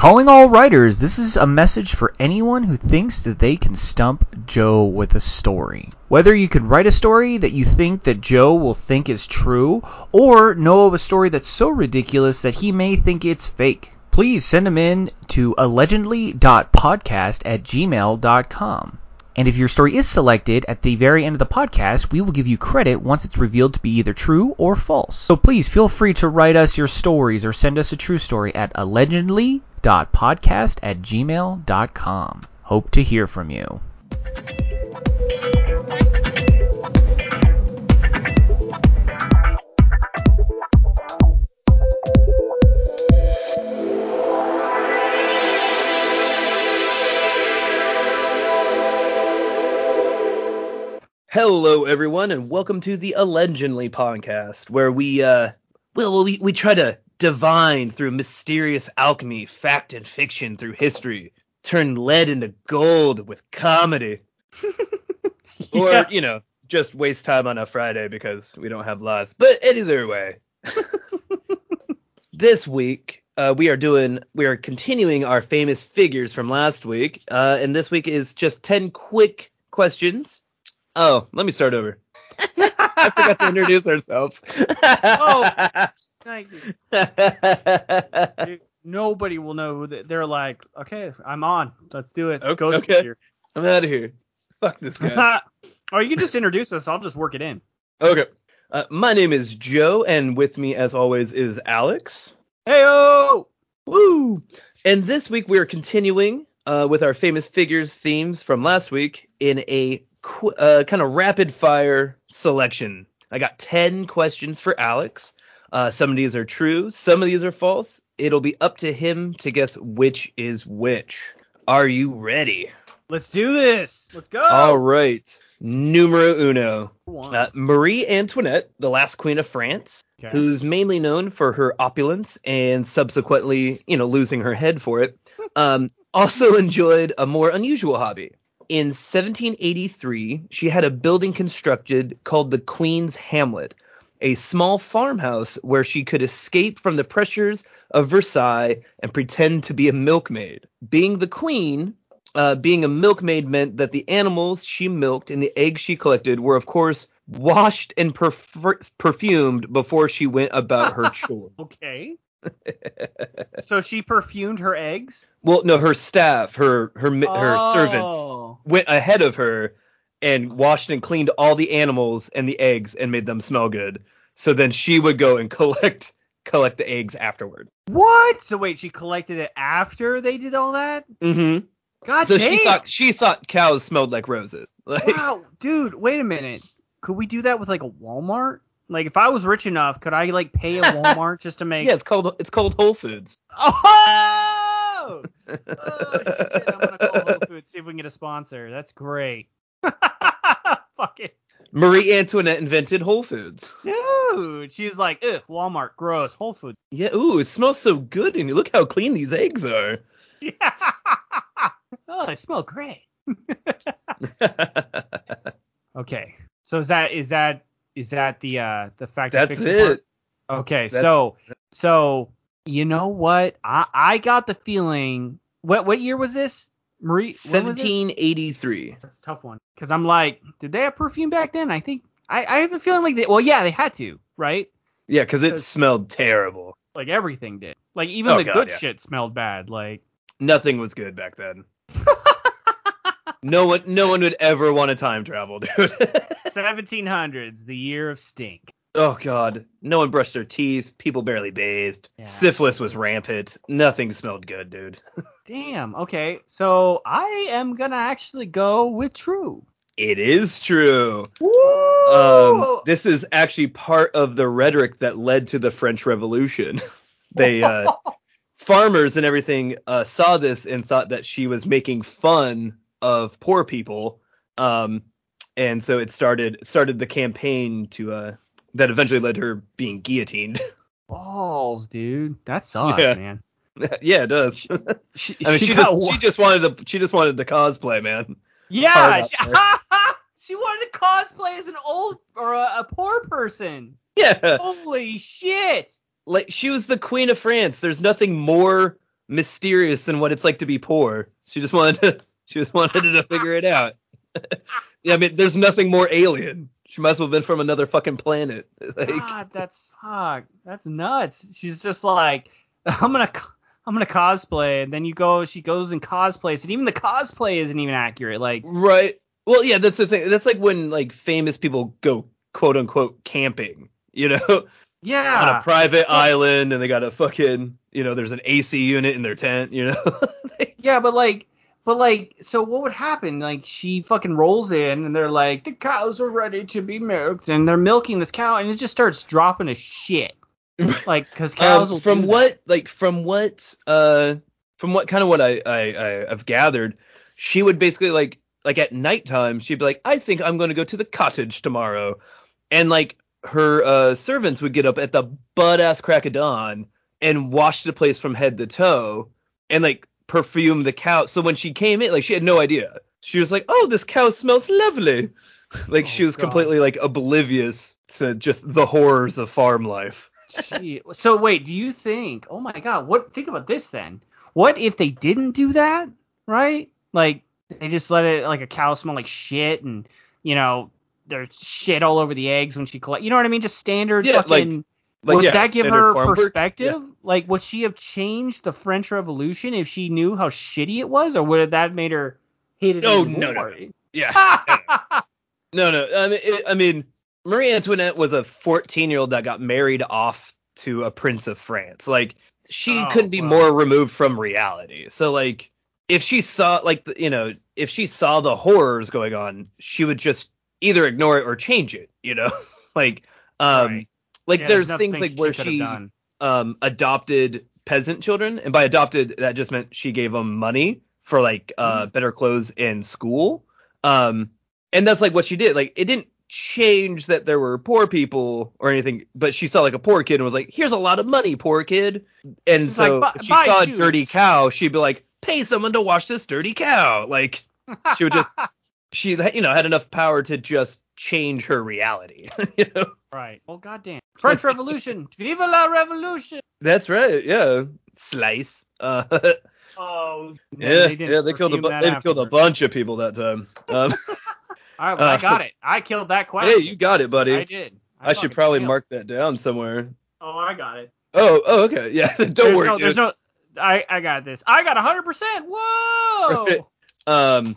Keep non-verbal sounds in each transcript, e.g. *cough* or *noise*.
Calling all writers, this is a message for anyone who thinks that they can stump Joe with a story. Whether you could write a story that you think that Joe will think is true, or know of a story that's so ridiculous that he may think it's fake, please send them in to allegedly.podcast at gmail.com. And if your story is selected at the very end of the podcast, we will give you credit once it's revealed to be either true or false. So please feel free to write us your stories or send us a true story at allegedly.podcast at gmail.com. Hope to hear from you. Hello, everyone, and welcome to the Allegedly podcast, where we, uh, well, we, we try to divine through mysterious alchemy, fact and fiction through history, turn lead into gold with comedy, *laughs* or you know, just waste time on a Friday because we don't have lives. But either way, *laughs* this week uh, we are doing, we are continuing our famous figures from last week, uh, and this week is just ten quick questions. Oh, let me start over. I forgot to introduce ourselves. Oh. *laughs* Thank you. Dude, Nobody will know. who they- They're like, okay, I'm on. Let's do it. Okay, Ghost okay. here. I'm out of here. Fuck this guy. *laughs* or you can just introduce us. I'll just work it in. okay. Uh, my name is Joe, and with me, as always, is Alex. Heyo! Woo! And this week we are continuing uh, with our famous figures themes from last week in a qu- uh, kind of rapid fire selection. I got 10 questions for Alex. Uh, some of these are true, some of these are false. It'll be up to him to guess which is which. Are you ready? Let's do this. Let's go. All right. Numero uno. Uh, Marie Antoinette, the last queen of France, Okay. who's mainly known for her opulence and subsequently, you know, losing her head for it, *laughs* um, also enjoyed a more unusual hobby. In 1783, she had a building constructed called the Queen's Hamlet, a small farmhouse where she could escape from the pressures of Versailles and pretend to be a milkmaid. Being the queen, uh, being a milkmaid meant that the animals she milked and the eggs she collected were, of course, washed and perf- perfumed before she went about her *laughs* chores. Okay. *laughs* so she perfumed her eggs. Well, no, her staff, her her her servants Oh. went ahead of her and washed and cleaned all the animals and the eggs and made them smell good. So then she would go and *laughs* collect collect the eggs afterward. What? So wait, she collected it after they did all that? Mm-hmm. God So damn. she thought she thought cows smelled like roses. *laughs* Like, wow, dude, wait a minute. Could we do that with like a Walmart? Like if I was rich enough, could I like pay a *laughs* Walmart just to make yeah, it's called it's called Whole Foods. *laughs* Oh! oh shit, I'm gonna call Whole *laughs* Foods see if we can get a sponsor. That's great. Fuck it. Marie Antoinette invented Whole Foods. Dude, she was like, ugh, Walmart, gross. Whole Foods. Yeah, ooh, it smells so good, and look how clean these eggs are. Yeah. oh, they smell great. Okay. So is that is that is that the uh the fact That's fiction part? it. Okay, That's- so so you know what? I I got the feeling. What what year was this? Marie. when this? 1783. That's a tough one because I'm like, did they have perfume back then? I think I I have a feeling like they. Well, yeah, they had to, right? Yeah, because it smelled terrible. Like everything did. Like even Oh, the God, good yeah. shit smelled bad. Like. Nothing was good back then. *laughs* No one, no one would ever want to time travel, dude. *laughs* 1700s, the year of stink. oh God, no one brushed their teeth. People barely bathed. Yeah. Syphilis was rampant. Nothing smelled good, dude. *laughs* Damn. Okay, so I am gonna actually go with true. It is true. Woo! Um, this is actually part of the rhetoric that led to the French Revolution. *laughs* they uh, farmers and everything uh, saw this and thought that she was making fun of poor people, um, and so it started started the campaign to uh, that eventually led to her being guillotined. *laughs* balls, dude. That sucks, Yeah. man. *laughs* yeah, it does. *laughs* She, I mean, she, she just, she just wanted to she just wanted to cosplay, man. yeah, she, she wanted to cosplay as an old or a, a poor person. Yeah, Holy shit! like she was the queen of France. There's nothing more mysterious than what it's like to be poor. She just wanted to she just *laughs* wanted to figure it out. *laughs* yeah, I mean, there's nothing more alien. She might as well have been from another fucking planet. *laughs* Like, God, that's fuck. That's nuts. She's just like, I'm gonna, I'm gonna cosplay, and then you go, she goes and cosplays, and even the cosplay isn't even accurate. Like, right. Well, yeah, that's the thing. That's like when like famous people go quote unquote camping, you know, Yeah. on a private island, and they got a fucking, you know, there's an AC unit in their tent, you know. yeah, but like, but like, so what would happen? Like, she fucking rolls in, and they're like, the cows are ready to be milked, and they're milking this cow, and it just starts dropping a shit. *laughs* Like, cause cows Um, will from what like from what uh from what kind of what I, I I have gathered, she would basically like like at nighttime she'd be like, I think I'm going to go to the cottage tomorrow, and like her uh servants would get up at the butt ass crack of dawn and wash the place from head to toe and like perfume the cow. So when she came in, like she had no idea. She was like, oh, this cow smells lovely. *laughs* like she Oh, was God. completely like oblivious to just the horrors of farm life. *laughs* Gee, so wait, do you think? Oh my God, what? Think about this then. What if they didn't do that? Right? Like they just let it like a cow smell like shit, and you know there's shit all over the eggs when she collect. You know what I mean? Just standard Yeah, fucking. Like, would yeah, that give her perspective? Like, would she have changed the French Revolution if she knew how shitty it was, or would that have made her hate it No, even no, no. Yeah. *laughs* No, no. I mean, it, I mean, Marie Antoinette was a 14 year old that got married off to a prince of France. Like, she Oh, couldn't be wow. more removed from reality. So, like, if she saw, like, the- you know, if she saw the horrors going on, she would just either ignore it or change it. You know, *laughs* like, um, Right. Like Yeah, there's nothing things like where she um adopted peasant children and by adopted that just meant she gave them money for like uh Mm-hmm. better clothes and school. Um and that's like what she did. Like it didn't change that there were poor people or anything but she saw like a poor kid and was like here's a lot of money poor kid. And She's so like, if she saw shoes." a dirty cow she'd be like pay someone to wash this dirty cow. Like she would just *laughs* she you know had enough power to just change her reality *laughs* you know Right. Well, goddamn. *laughs* French Revolution. Viva la Revolution. that's right yeah slice uh *laughs* Oh. Yeah, didn't yeah, they killed a bu- they killed a bunch of people that time. Um, All right, well, I uh, got it. I killed that question. hey, you got it, buddy. I did. I, did. should probably mark that down somewhere. Oh, I got it. Oh, oh, okay, yeah. Don't there's worry, no, dude. there's no. I I got this. I got 100%. Whoa. Um,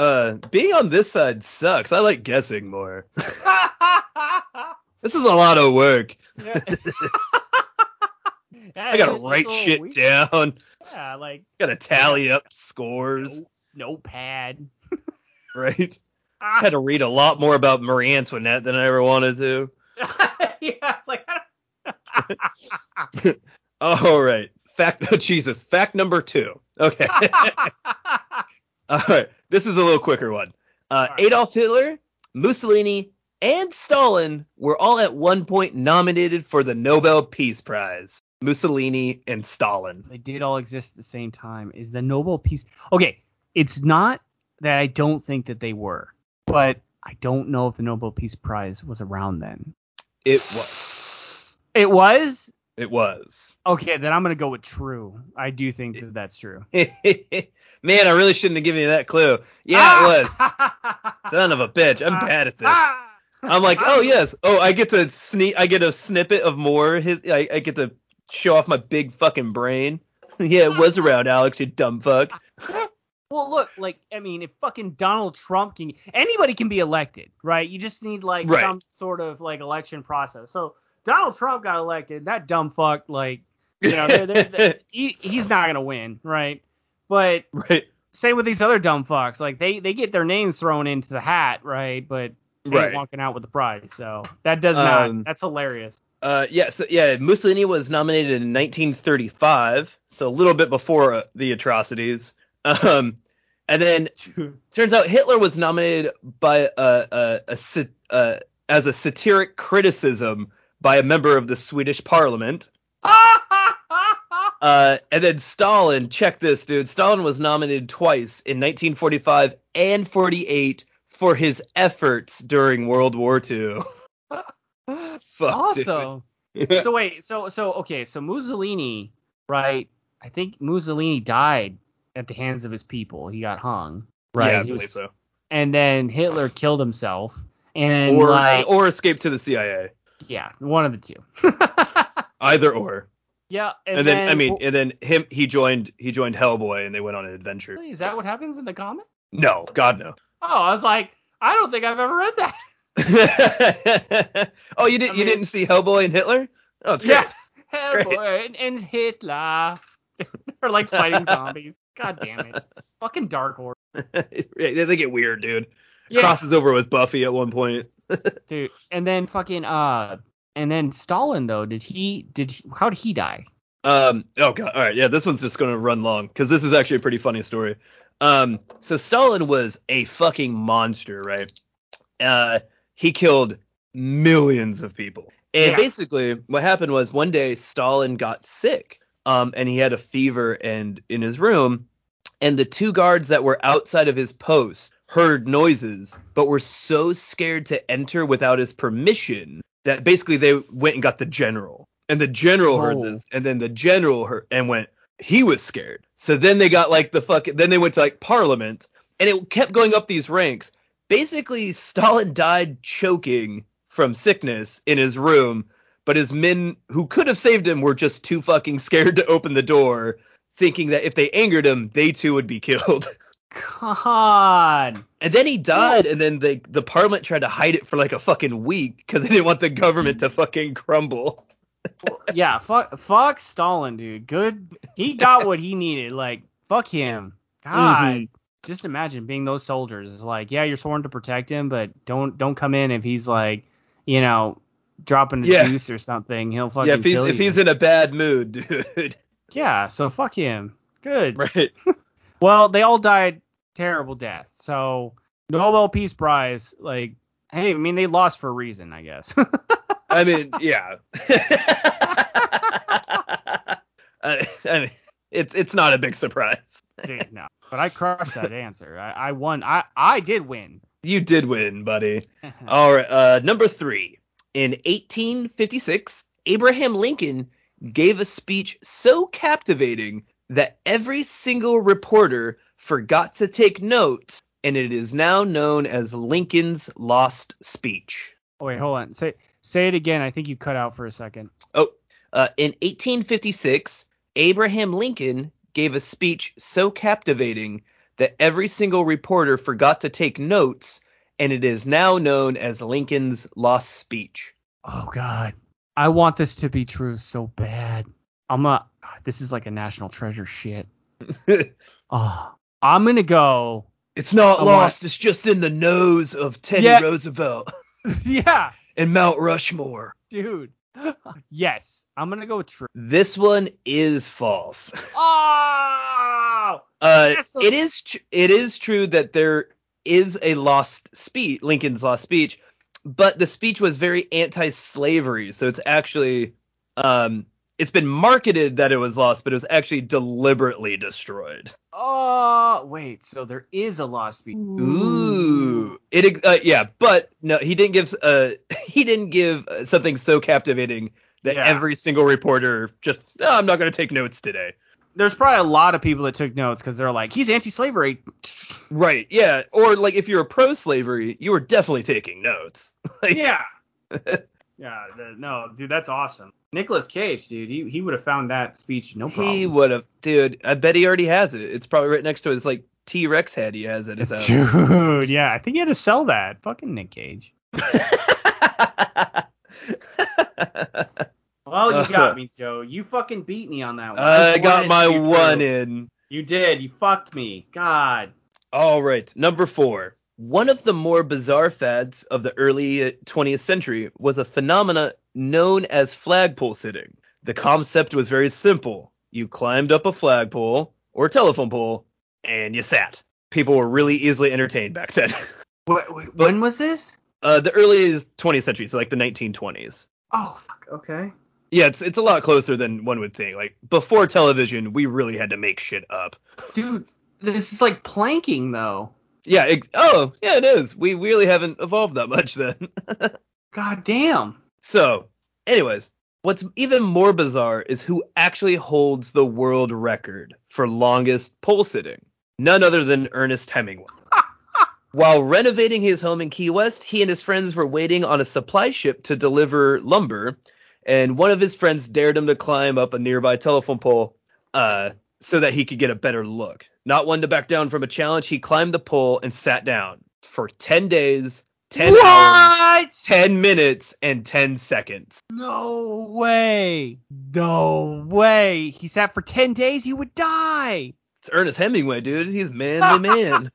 uh, being on this side sucks. I like guessing more. *laughs* This is a lot of work. Yeah. *laughs* I gotta write shit down. Yeah, like Gotta tally up scores, no, notepad. *laughs* right? I had to read a lot more about Marie Antoinette than I ever wanted to. yeah, like All right. Fact. Jesus. Fact number two. Okay. All right. This is a little quicker one. Uh, right. Adolf Hitler, Mussolini, and Stalin were all at one point nominated for the Nobel Peace Prize. Mussolini and Stalin. they did all exist at the same time. Is the Nobel Peace? Okay, it's not that I don't think that they were, but I don't know if the Nobel Peace Prize was around then. It was. It was. It was. Okay, then I'm gonna go with true. I do think that that's true. *laughs* Man, I really shouldn't have given you that clue. Yeah, it was. *laughs* Son of a bitch. I'm bad at this. I'm like, oh yes, oh I get to sneak, I get a snippet of more. His, I, I get to show off my big fucking brain. *laughs* yeah, it was around Alex, you dumb fuck. Well, look, like I mean, if fucking Donald Trump can, anybody can be elected, right? You just need like Right. some sort of like election process. So Donald Trump got elected. That dumb fuck, like, you know, they're, they're, they're- *laughs* he, he's not gonna win, right? But right, same with these other dumb fucks. Like they they get their names thrown into the hat, right? But they right. walking out with the prize. So that does Um, not. That's hilarious. Uh, yeah, so yeah, Mussolini was nominated in 1935, so a little bit before uh, the atrocities. Um, and then *laughs* turns out Hitler was nominated by uh, a, a, sat- uh, as a satiric criticism by a member of the Swedish Parliament. *laughs* Uh, and then Stalin, check this, dude. Stalin was nominated twice in 1945 and 48 for his efforts during World War II. *laughs* Fuck, also, so wait, so so okay, so Mussolini, right? I think Mussolini died at the hands of his people. He got hung. Right. Yeah, I believe was, so. And then Hitler killed himself. And or like, or escaped to the CIA. Yeah, one of the two. *laughs* Either or. Yeah, and, and then, then, I mean, and then him he joined he joined Hellboy and they went on an adventure. Is that what happens in the comic? No, God no. Oh, I was like, I don't think I've ever read that. *laughs* oh, you didn't I mean, you didn't see Hellboy and Hitler? Oh, it's great. Yeah, *laughs* Hellboy and, and Hitler. They're like fighting zombies. God damn it. Fucking Dark Horse. yeah, they get weird, dude. Yeah. Crosses over with Buffy at one point. Dude, and then fucking uh and then Stalin though, did he did he, how did he die? Um oh god, all right, yeah, this one's just gonna run long because this is actually a pretty funny story. Um, so Stalin was a fucking monster, right? Uh, he killed millions of people. And yeah. basically, what happened was one day Stalin got sick, um, and he had a fever and in his room, and the two guards that were outside of his post heard noises, but were so scared to enter without his permission that basically they went and got the general. And the general oh. heard this, and then the general heard and went, he was scared. So then they got like the fuck. Then they went to like parliament, and it kept going up these ranks. Basically, Stalin died choking from sickness in his room, but his men who could have saved him were just too fucking scared to open the door, thinking that if they angered him, they too would be *laughs* killed. God. And then he died, and then the the parliament tried to hide it for like a fucking week because they didn't want the government to fucking crumble. yeah, fuck, fuck Stalin, dude. Good, he got what he needed. Like, fuck him. God, mm-hmm. just imagine being those soldiers. It's Like, yeah, you're sworn to protect him, but don't don't come in if he's like, you know, dropping the yeah. juice or something. He'll fucking yeah. If he's if he's in a bad mood, *laughs* dude. Yeah, so fuck him. Good. Right. *laughs* well, they all died terrible deaths. So Nobel Peace Prize, like, hey, I mean, they lost for a reason, I guess. *laughs* I mean, yeah. *laughs* I, mean, it's it's not a big surprise. Dude, no, but I crushed that answer. I, I won. I I did win. You did win, buddy. *laughs* All right, uh, number three. In 1856, Abraham Lincoln gave a speech so captivating that every single reporter forgot to take notes, and it is now known as Lincoln's lost speech. Oh wait, hold on. Say say it again. I think you cut out for a second. Oh, uh, in 1856, Abraham Lincoln gave a speech so captivating that every single reporter forgot to take notes, and it is now known as Lincoln's lost speech. Oh God, I want this to be true so bad. I'm a. This is like a national treasure shit. oh, *laughs* I'm gonna go. It's not lost. It's just in the nose of Teddy yeah. Roosevelt. *laughs* yeah. And Mount Rushmore. Dude. *gasps* yes. I'm gonna go true. This one is false. Oh. *laughs* uh, it is. Tr- it is true that there is a lost speech, Lincoln's lost speech, but the speech was very anti-slavery, so it's actually um it's been marketed that it was lost, but it was actually deliberately destroyed. Oh, wait. So there is a lost speech. Ooh. It uh, yeah, but no, he didn't give uh *laughs* he didn't give something so captivating that yeah. every single reporter just oh, I'm not going to take notes today. There's probably a lot of people that took notes because they're like, he's anti-slavery. *laughs* Right. Yeah. Or like if you're a pro-slavery, you were definitely taking notes. *laughs* like, yeah. Yeah, the, no, dude, that's awesome. Nicolas Cage, dude, he he would have found that speech no problem. He would have, dude. I bet he already has it. It's probably right next to his like T Rex head he has at his house. Dude, yeah, I think he had to sell that. Fucking Nick Cage. *laughs* well, you got *laughs* me, Joe. You fucking beat me on that one. I, I got my one in. You did. You fucked me. God. All right, number four. One of the more bizarre fads of the early 20th century was a phenomena known as flagpole sitting. The concept was very simple. You climbed up a flagpole or a telephone pole and you sat. People were really easily entertained back then. *laughs* What, but, when was this? Uh, the early 20th century, so like the 1920s. Oh, fuck. Okay. Yeah, it's it's a lot closer than one would think. Like before television, we really had to make shit up. *laughs* Dude, this is like planking though. Yeah. It, oh, yeah, it is. We really haven't evolved that much then. *laughs* God damn. So, anyways, What's even more bizarre is who actually holds the world record for longest pole sitting. None other than Ernest Hemingway. *laughs* While renovating his home in Key West, he and his friends were waiting on a supply ship to deliver lumber, and one of his friends dared him to climb up a nearby telephone pole uh, so that he could get a better look. Not one to back down from a challenge, he climbed the pole and sat down for 10 days, 10 hours, 10 minutes, and 10 seconds. No way. No way. He sat for 10 days, he would die. It's Ernest Hemingway, dude. He's manly man.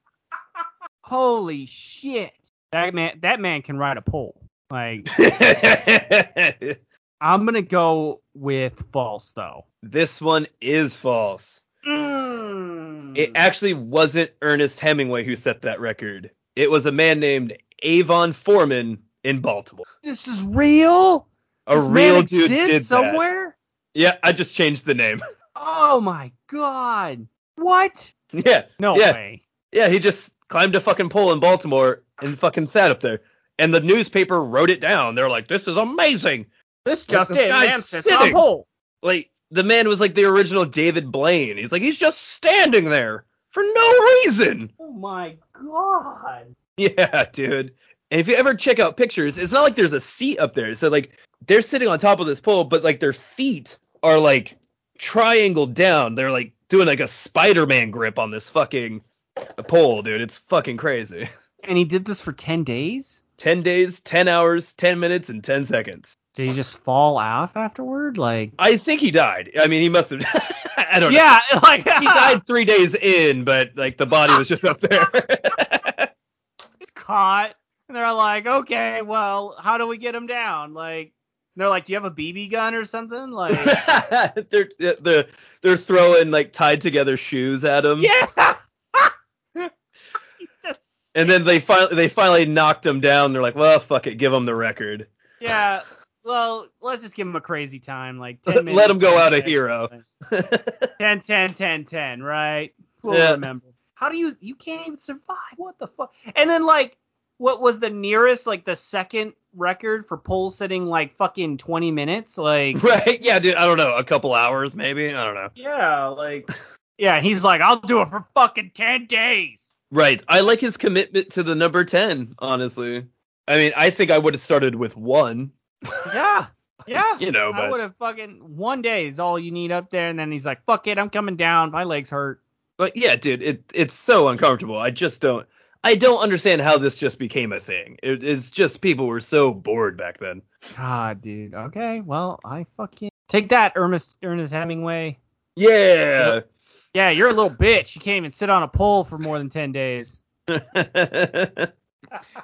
*laughs* Holy shit. That man that man can ride a pole. Like *laughs* I'm going to go with false though. this one is false. Mm. It actually wasn't Ernest Hemingway who set that record. It was a man named Avon Foreman in Baltimore. this is real? A this real dude did that. somewhere? Yeah, I just changed the name. *laughs* Oh my god. What? yeah, No Yeah. way. yeah, he just climbed a fucking pole in Baltimore and fucking sat up there. And the newspaper wrote it down. They're like, "This is amazing." This Like, just this in, guy's man sits on a sitting. Like the man was like the original David Blaine. He's like, he's just standing there for no reason. Oh my god. Yeah, dude. And if you ever check out pictures, it's not like there's a seat up there. So like they're sitting on top of this pole, but like their feet are like triangled down. They're like doing like a Spider-Man grip on this fucking pole, dude. It's fucking crazy. And he did this for 10 days? 10 days, 10 hours, 10 minutes, and 10 seconds. Did he just fall off afterward? Like, I think he died. I mean, he must have. *laughs* I don't know. yeah, *laughs* like He died three days in, but like the body was just up there. *laughs* He's caught, and they're like, okay, well, how do we get him down? Like, they're like, do you have a BB gun or something? Like, they're they're they're throwing like tied together shoes at him. yeah. He's just, And then they finally they finally knocked him down. They're like, well, fuck it, give him the record. yeah. Well, let's just give him a crazy time, like 10 *laughs* minutes. Let him go 10 out a hero. like, *laughs* 10, 10, 10, 10, right? We'll Yeah. remember. How do you, you can't even survive. What the fuck? And then, like, what was the nearest, like, the second record for pole sitting, like, fucking 20 minutes? Like, *laughs* right? Yeah, dude. I don't know, a couple hours maybe. I don't know. Yeah, like Yeah, he's like, I'll do it for fucking ten days. Right. I like his commitment to the number ten. Honestly, I mean, I think I would have started with one. Yeah. Yeah. *laughs* You know, I but would have fucking one day is all you need up there, and then he's like, "Fuck it, I'm coming down. My legs hurt." but yeah, dude, it it's so uncomfortable. I just don't. I don't understand how this just became a thing. It, it's just people were so bored back then. God, dude. Okay, well, I fucking take that, Ernest Ernest Hemingway. Yeah. Yeah, you're a little bitch. You can't even sit on a pole for more than ten days. *laughs*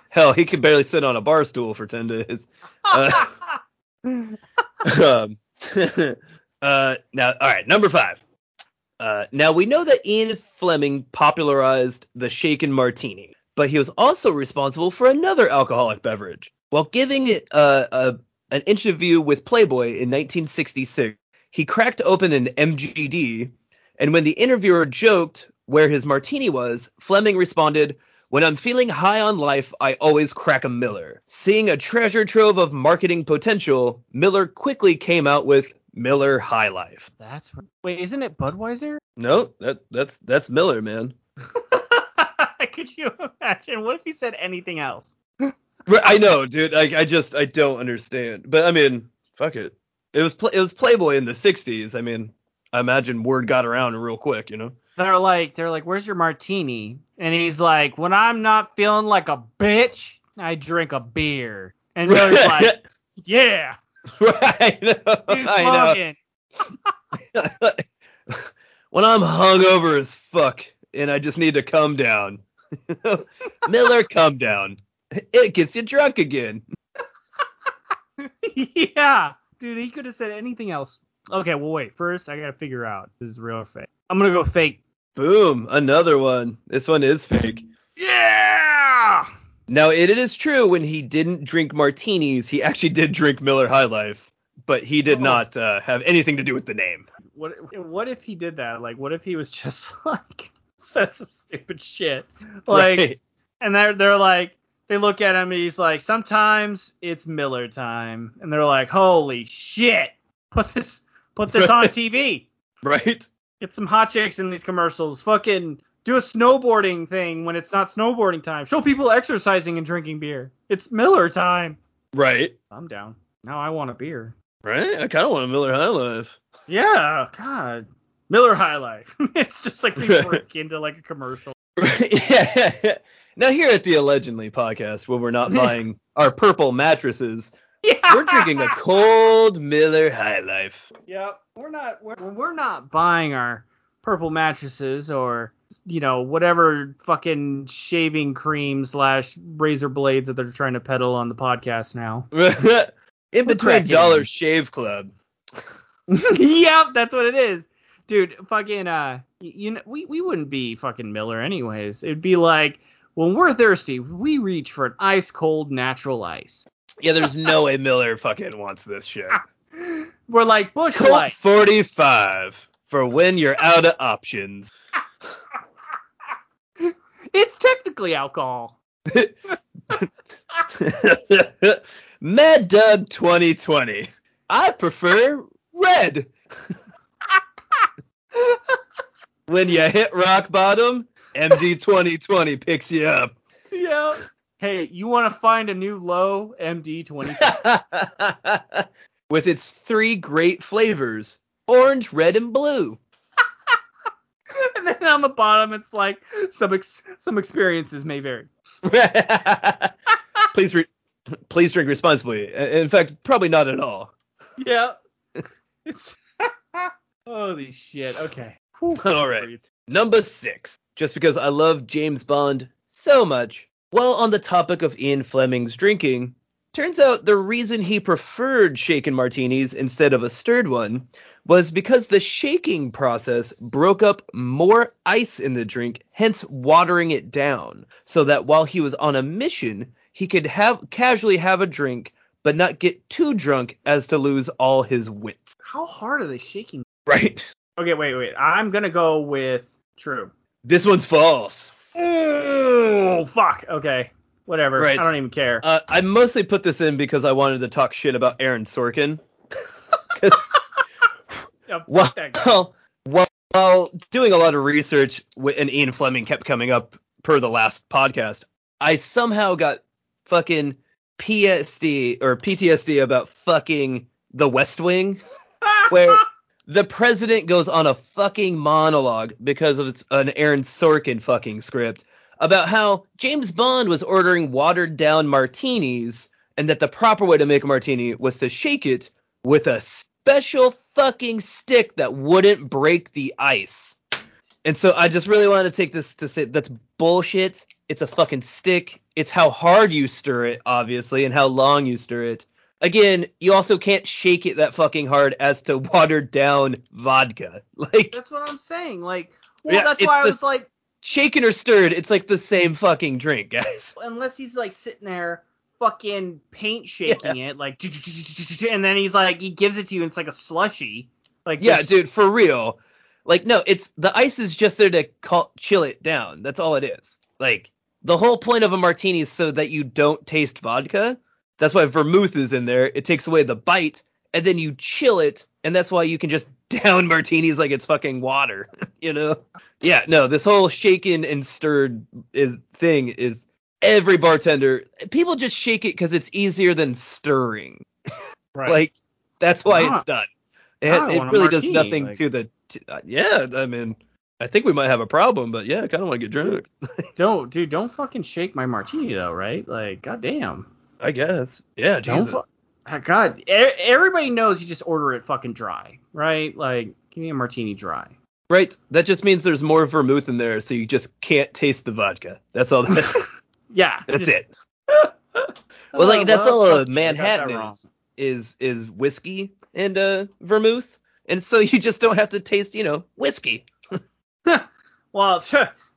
Hell, he could barely sit on a bar stool for ten days. Uh, *laughs* um, *laughs* uh, now, all right, number five. Uh, now we know that Ian Fleming popularized the shaken martini, but he was also responsible for another alcoholic beverage. While giving uh, a, an interview with Playboy in 1966, he cracked open an MGD, and when the interviewer joked where his martini was, Fleming responded, when I'm feeling high on life, I always crack a Miller. Seeing a treasure trove of marketing potential, Miller quickly came out with Miller High Life. That's wait, isn't it Budweiser? No, that that's that's Miller, man. *laughs* Could you imagine? What if he said anything else? I know, dude. I I just I don't understand. But I mean, fuck it. It was it was Playboy in the '60s. I mean, I imagine word got around real quick, you know. They're like, they're like, where's your martini? And he's like, when I'm not feeling like a bitch, I drink a beer. And *laughs* Miller's like, yeah, *laughs* right. *laughs* I when I'm hungover as fuck and I just need to come down. Miller, come down. It gets you drunk again. yeah, dude, he could have said anything else. Okay, well, wait. First, I gotta figure out this is real or fake. I'm gonna go fake. Boom, another one. This one is fake. Yeah. Now, it is true when he didn't drink martinis, he actually did drink Miller High Life, but he did Oh. not uh, have anything to do with the name. What what if he did that? Like, what if he was just *laughs* like said some stupid shit? Like, Right. and they're they're like they look at him and he's like sometimes it's Miller time and they're like holy shit Put this put this on TV. *laughs* Right? Get some hot chicks in these commercials. Fucking do a snowboarding thing when it's not snowboarding time. Show people exercising and drinking beer. It's Miller time. Right. I'm down. Now I want a beer. Right? I kind of want a Miller High Life. Yeah, God. Miller High Life. *laughs* it's just like we *laughs* break into like a commercial. *laughs* yeah. Now here at the Allegedly podcast, when we're not buying our purple mattresses, *laughs* Yeah. we're drinking a cold Miller High Life. Yep. We're not we're, we're not buying our purple mattresses or you know whatever fucking shaving cream slash razor blades that they're trying to peddle on the podcast now. *laughs* In between. Dollar Shave Club. *laughs* yep, that's what it is. Dude, fucking uh you know we, we wouldn't be fucking Miller anyways. It'd be like when we're thirsty, we reach for an ice cold natural ice. Yeah, there's no way Miller fucking wants this shit. *laughs* We're like Busch Colt Light. 45 for when you're out of options. *laughs* It's technically alcohol. *laughs* Mad Dog 2020. I prefer red. when you hit rock bottom, MD 2020 picks you up. yeah. Hey, you want to find a new low MD 20? *laughs* With its three great flavors orange, red, and blue. *laughs* and then on the bottom it's like some ex- some experiences may vary. *laughs* please, re- please drink responsibly. In fact, probably not at all. Yeah. It's Holy shit. Okay. All right. Number six. Just because I love James Bond so much. While on the topic of Ian Fleming's drinking, turns out the reason he preferred shaken martinis instead of a stirred one was because the shaking process broke up more ice in the drink, hence watering it down, so that while he was on a mission, he could have casually have a drink but not get too drunk as to lose all his wits. How hard are they shaking? Right. Okay, wait, wait. I'm gonna go with true. This one's false. Oh fuck. Okay. Whatever. Right. I don't even care. Uh, I mostly put this in because I wanted to talk shit about Aaron Sorkin. *laughs* Yeah, Well, while, while doing a lot of research, and Ian Fleming kept coming up per the last podcast, I somehow got fucking PSD or PTSD about fucking The West Wing, *laughs* where the president goes on a fucking monologue because of it's an Aaron Sorkin fucking script about how James Bond was ordering watered down martinis and that the proper way to make a martini was to shake it with a special fucking stick that wouldn't break the ice. And so I just really wanted to take this to say that's bullshit. It's a fucking stick. It's how hard you stir it, obviously, and how long you stir it. Again, you also can't shake it that fucking hard as to *laughs* water down vodka. Like That's what I'm saying. Like, well, Yeah, that's why I was like, shaken or stirred, it's like the same fucking drink, guys. *laughs* unless he's like sitting there fucking paint shaking it, like, *laughs* and then he's like, he gives it to you, and it's like a slushy. Like, Yeah, this- dude, for real. Like, no, it's the ice is just there to call, chill it down. That's all it is. Like, the whole point of a martini is so that you don't taste vodka. That's why vermouth is in there. It takes away the bite, and then you chill it, and that's why you can just *laughs* down martinis like it's fucking water. *laughs* you know? Yeah, no, this whole shaken and stirred is thing is every bartender. People just shake it because it's easier than stirring. *laughs* right. Like that's why Ah. it's done. It a really does nothing like- to the. To, uh, yeah, I mean, I think we might have a problem, but yeah, I kind of want to get drunk. don't, dude, don't fucking shake my martini though, right? Like, goddamn. I guess. Yeah, Don't Jesus. fu- Ah, God, everybody knows you just order it fucking dry, right? Like, give me a martini dry. right. That just means there's more vermouth in there, so you just can't taste the vodka. That's all. That, *laughs* Yeah. *laughs* that's just- it. *laughs* Well, like that's all well, a fuck you, I got Manhattan that is is is whiskey and uh vermouth, and so you just don't have to taste, you know, whiskey. Well,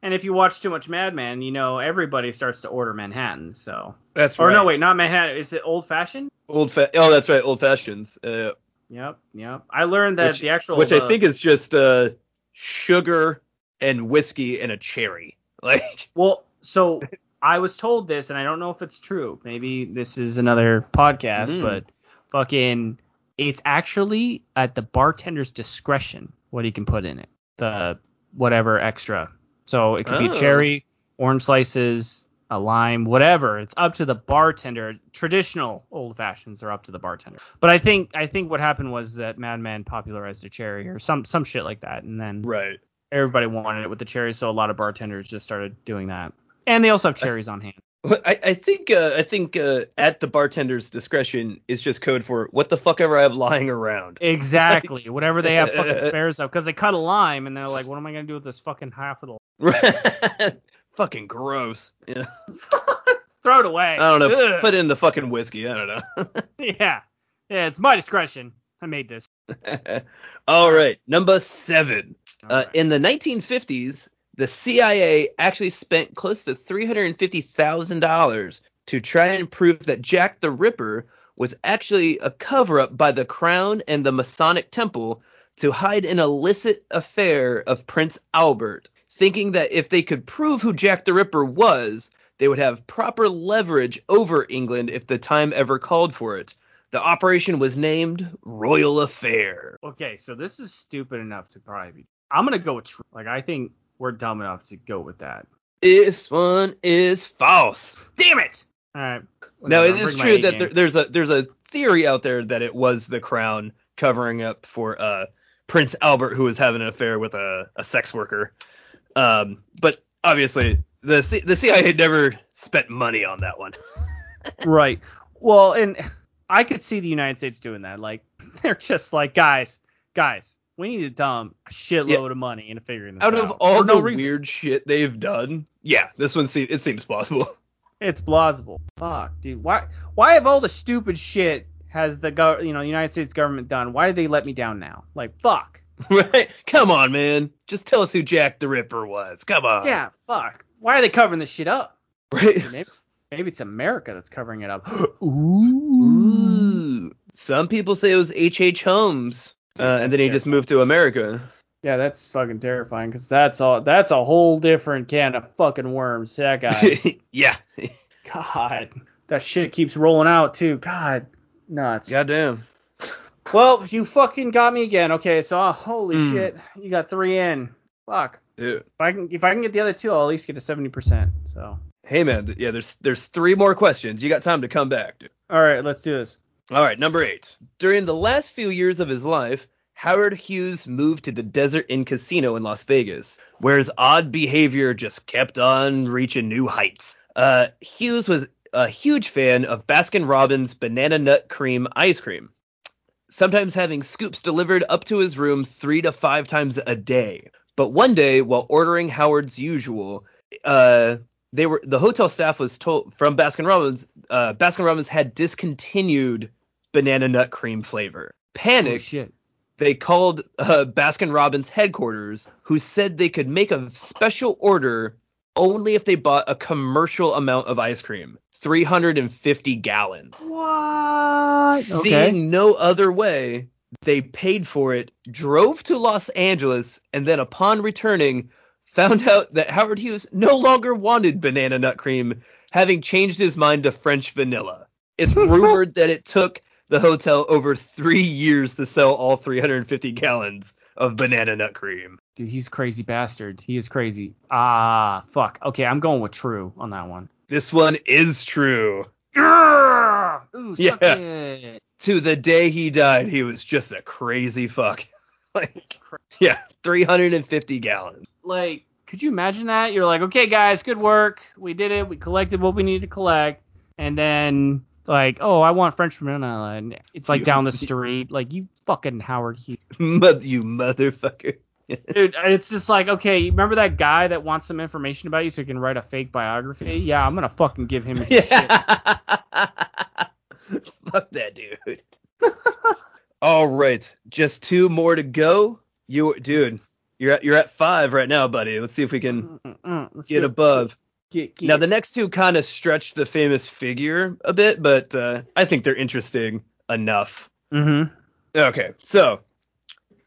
and if you watch too much Mad Men, you know everybody starts to order Manhattan. So, That's or no, wait, not Manhattan. Is it old fashioned? old fa- Oh, that's right, old fashions. Uh, Yep, yep. I learned that Which- the actual, which I uh, think is just uh sugar and whiskey and a cherry. *laughs* Like Well, so I was told this, and I don't know if it's true. Maybe this is another podcast, Mhm. but fucking it's actually at the bartender's discretion what he can put in it. The whatever extra. So it could be Oh. cherry, orange slices, a lime, whatever. It's up to the bartender. Traditional old fashions are up to the bartender. But I think I think what happened was that Mad Men popularized a cherry or some some shit like that, and then Right. everybody wanted it with the cherry, so a lot of bartenders just started doing that. And they also have cherries on hand. I, I think uh, I think uh, at the bartender's discretion is just code for what the fuck ever I have lying around. *laughs* Exactly. Whatever they have fucking *laughs* spares of, because they cut a lime and they're like, what am I gonna do with this fucking half of the? *laughs* fucking gross. You know? Throw it away. I don't know. Ugh. Put in the fucking whiskey. I don't know. Yeah. Yeah, it's my discretion. I made this. All right, number seven. Uh, Alright. In the 1950s, the CIA actually spent close to $350,000 to try and prove that Jack the Ripper was actually a cover up by the Crown and the Masonic Temple to hide an illicit affair of Prince Albert, thinking that if they could prove who Jack the Ripper was, they would have proper leverage over England if the time ever called for it. The operation was named Royal Affair. Okay, so this is stupid enough to probably be. I'm gonna go with. Like I think we're dumb enough to go with that. This one is false. Damn it! All right. Now Whatever, it is true that there, there's a there's a theory out there that it was the crown covering up for uh, Prince Albert who was having an affair with a, a sex worker. Um, but obviously the C- the CIA never spent money on that one. *laughs* right. Well, and I could see the United States doing that. Like *laughs* they're just like, guys, guys, we need to dump a shitload Yeah. of money into figuring this Out out. of all for no the reason. weird shit they've done, yeah, this one se- it seems plausible. *laughs* It's plausible. Fuck, dude. Why why have all the stupid shit has the go you know the United States government done? Why did they let me down now? Like fuck. right? Come on, man. Just tell us who Jack the Ripper was. Come on. yeah, fuck. Why are they covering this shit up? Right. Maybe maybe it's America that's covering it up. *gasps* Ooh. Some people say it was H. H. Holmes, uh, and then he just moved to America. Yeah, that's fucking terrifying because that's all that's a whole different can of fucking worms. That guy. *laughs* yeah. God, that shit keeps rolling out too. God, nuts. Goddamn. Well, you fucking got me again. Okay, so uh, holy Mm. shit, you got three in. Fuck. Dude. If I can if I can get the other two, I'll at least get to seventy percent. So. Hey man, yeah, there's there's three more questions. You got time to come back, dude. All right, let's do this. All right, number eight. During the last few years of his life, Howard Hughes moved to the Desert Inn Casino in Las Vegas, where his odd behavior just kept on reaching new heights. Uh, Hughes was a huge fan of Baskin Robbins banana nut cream ice cream, sometimes having scoops delivered up to his room three to five times a day. But one day, while ordering Howard's usual, uh, they were the hotel staff was told from Baskin Robbins, uh, Baskin Robbins had discontinued banana nut cream flavor. Panic, shit. they called uh, Baskin Robbins headquarters, who said they could make a special order only if they bought a commercial amount of ice cream, 350 gallons. What? Seeing no other way, they paid for it, drove to Los Angeles, and then upon returning, found out that Howard Hughes no longer wanted banana nut cream, having changed his mind to French vanilla. It's *laughs* rumored that it took the hotel over three years to sell all 350 gallons of banana nut cream. Dude, he's a crazy bastard. He is crazy. Ah, fuck. Okay, I'm going with true on that one. This one is true. Ooh, suck Yeah. it. To the day he died, he was just a crazy fuck. *laughs* like, yeah, 350 gallons. Like, could you imagine that? You're like, okay, guys, good work. We did it. We collected what we needed to collect. And then, like, oh, I want French vanilla. And it's like You- down the *laughs* street. Like, you fucking Howard Hughes. You motherfucker. *laughs* Dude, it's just like, okay, you remember that guy that wants some information about you so he can write a fake biography? Yeah, I'm gonna fucking give him his shit. Yeah. *laughs* Fuck that dude. All right, just two more to go. You, dude, you're at you're at five right now, buddy. Let's see if we can get above. Get, get. Now the next two kind of stretch the famous figure a bit, but uh, I think they're interesting enough. Mm-hmm. Okay, so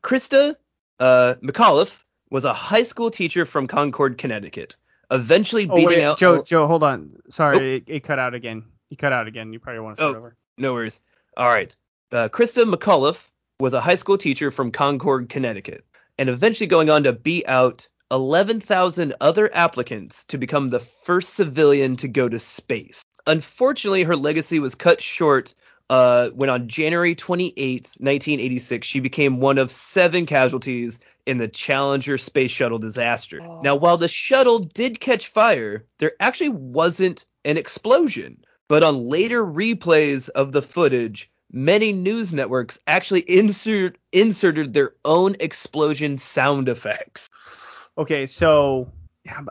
Christa uh, McAuliffe was a high school teacher from Concord, Connecticut. Eventually Oh, beating wait, out Joe, Joe, hold on. Sorry, Oh. it, it cut out again. You cut out again. You probably want to start Oh. over. No worries. All right. uh, Christa McAuliffe was a high school teacher from Concord, Connecticut, and eventually going on to beat out 11,000 other applicants to become the first civilian to go to space. Unfortunately, her legacy was cut short uh, when on January 28, 1986, she became one of seven casualties in the Challenger space shuttle disaster. Oh. Now, while the shuttle did catch fire, there actually wasn't an explosion. But on later replays of the footage, many news networks actually insert, inserted their own explosion sound effects. Okay, so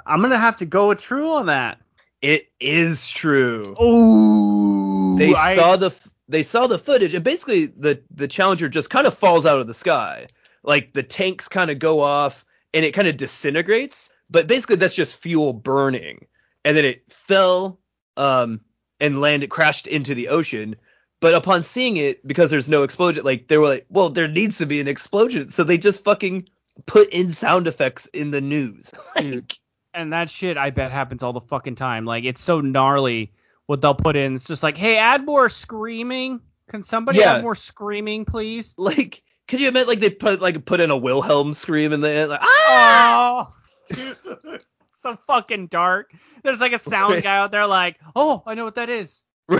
I'm gonna have to go with true on that. It is true. Oh, they saw the they saw the footage and basically the the challenger just kind of falls out of the sky like the tanks kind of go off and it kind of disintegrates but basically that's just fuel burning and then it fell um and landed crashed into the ocean but upon seeing it because there's no explosion like they were like well there needs to be an explosion so they just fucking put in sound effects in the news *laughs* Dude, and that shit I bet happens all the fucking time. Like it's so gnarly what they'll put in. It's just like, hey, add more screaming. Can somebody Yeah. add more screaming, please? like could you imagine like they put like put in a wilhelm scream in the end like ah Oh, *laughs* so fucking dark. There's like a sound Right. guy out there, like, oh, I know what that is. *laughs*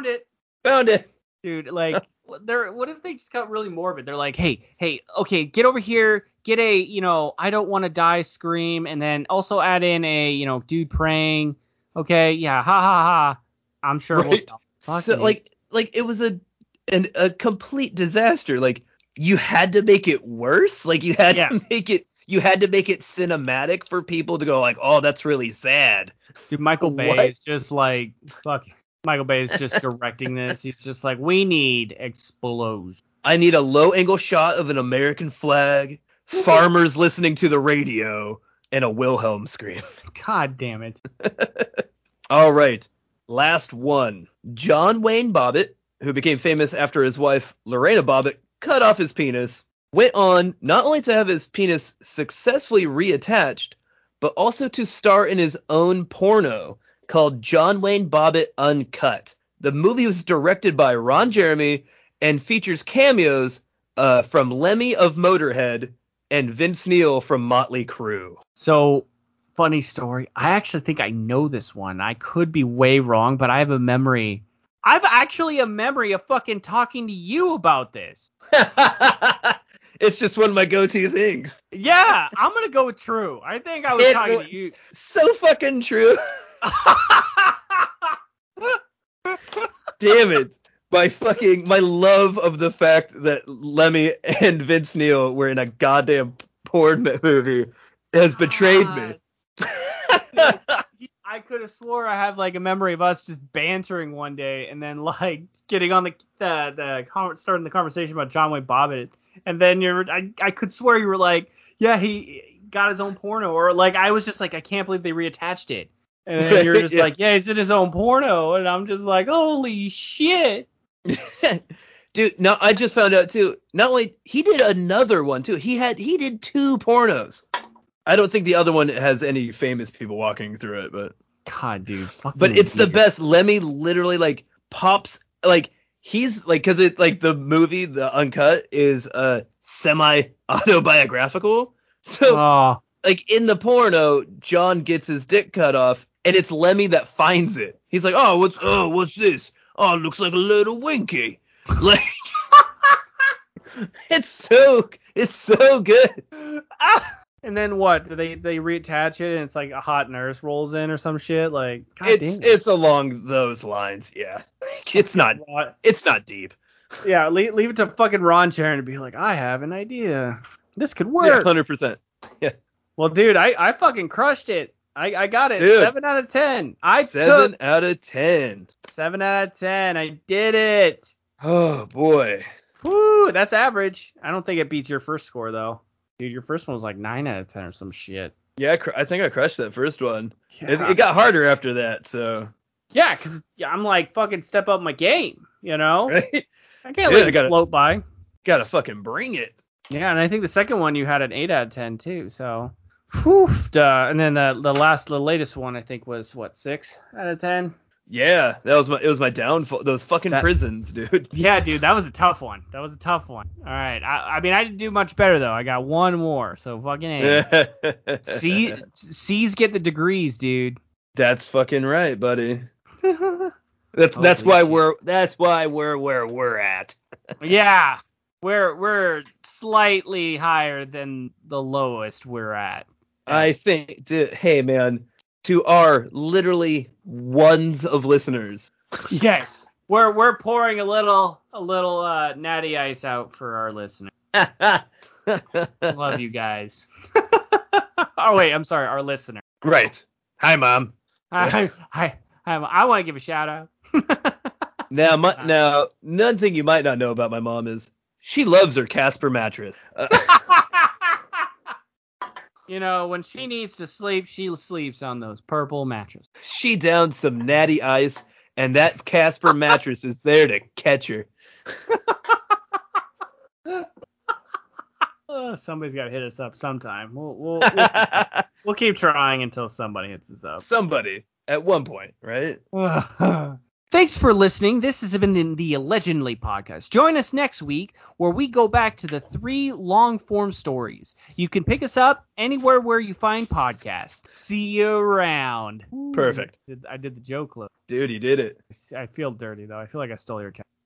Found it, Found it. dude. Like, *laughs* they're what if they just got really morbid? They're like, hey, hey, okay, get over here, get a, you know, I don't want to die scream, and then also add in a, you know, dude praying. Okay, yeah, ha ha ha. I'm sure we'll Right. sell. So Fucking like like it was a an, a complete disaster. Like you had to make it worse. Like you had Yeah. to make it you had to make it cinematic for people to go like, "Oh, that's really sad." Dude, Michael Bay What? is just like fuck. Michael Bay is just directing this. He's just like, we need explosions. I need a low angle shot of an American flag, farmers listening to the radio, and a Wilhelm scream. *laughs* God damn it. *laughs* All right. Last one. John Wayne Bobbitt, who became famous after his wife Lorena Bobbitt cut off his penis, went on not only to have his penis successfully reattached, but also to star in his own porno called John Wayne Bobbitt Uncut. The movie was directed by Ron Jeremy and features cameos uh, from Lemmy of Motorhead and Vince Neil from Motley Crue. So, funny story. I actually think I know this one. I could be way wrong, but I have a memory. I've actually a memory of fucking talking to you about this. *laughs* it's just one of my go-to things. Yeah, I'm gonna go with true. I think I was It talking to you. So fucking true. *laughs* *laughs* Damn it. My fucking my love of the fact that Lemmy and Vince Neil were in a goddamn porn movie has betrayed me. *laughs* I could have swore I have like a memory of us just bantering one day and then like getting on the the, the con- starting the conversation about John Wayne Bobbitt, and then you're I I could swear you were like, yeah, he got his own porno, or like I was just like, I can't believe they reattached it, and then you're *laughs* just Yeah. like, yeah, he's in his own porno, and I'm just like, holy shit. *laughs* Dude, no, I just found out too. Not only he did another one too. He had he did two pornos. I don't think the other one has any famous people walking through it, but God, dude, fucking but it's the weird. best. Lemmy literally like pops like he's like because it like the movie the uncut is uh semi autobiographical. *laughs* So Oh, like in the porno, John gets his dick cut off, and it's Lemmy that finds it. He's like, oh, what's oh, what's this? Oh, it looks like a little winky. *laughs* Like, *laughs* it's so it's so good. *laughs* and then what? Do they they reattach it and it's like a hot nurse rolls in or some shit? Like, God it's damn. it's along those lines. Yeah, it's not it's not deep. Yeah, leave, leave it to fucking Ron Sharon to be like, I have an idea. This could work. Yeah, work. hundred percent. Yeah. well, dude, I, I fucking crushed it. I, I got it. Dude. Seven out of ten. I Seven took out of ten. seven out of ten. I did it. Oh boy. Woo, that's average. I don't think it beats your first score though. Dude, your first one was like nine out of ten or some shit. Yeah, I, think I crushed that first one. It, Yeah, it got harder after that. So yeah, cause I'm like fucking step up my game. You know, *laughs* right, I can't Yeah, let it gotta- float by. gotta fucking bring it. Yeah, and I think the second one you had an eight out of ten too. So, whew, duh. and then the the last, the latest one I think was what six out of ten. Yeah, that was my it was my downfall. Those fucking That- prisons, *laughs* dude. Yeah, dude, that was a tough one. That was a tough one. All right. I, I mean, I didn't do much better though. I got one more. So fucking a. *laughs* C C's get the degrees, dude. That's fucking right, buddy. *laughs* That's that's why shit. we're that's why we're where we're at. yeah, we're we're slightly higher than the lowest we're at. I think, dude, hey man, to our literally ones of listeners. Yes, we're we're pouring a little a little uh, natty ice out for our listeners. *laughs* Love you guys. *laughs* oh wait, I'm sorry, our listener. right. Hi, mom. Hi I I, I want to give a shout out. *laughs* Now, my, Uh. now, one thing you might not know about my mom is she loves her Casper mattress. Uh, you know, when she needs to sleep, she sleeps on those purple mattresses. she downed some natty ice, and that Casper mattress is there to catch her. *laughs* Uh, somebody's got to hit us up sometime. We'll we'll, we'll, we'll keep trying until somebody hits us up. Somebody at one point, right? *laughs* Thanks for listening. This has been the, the Allegedly podcast. Join us next week where we go back to the three long form stories. You can pick us up anywhere where you find podcasts. See you around. Perfect. Did- I did the joke, Lou. Dude, you did it. I feel dirty though. I feel like I stole your cat.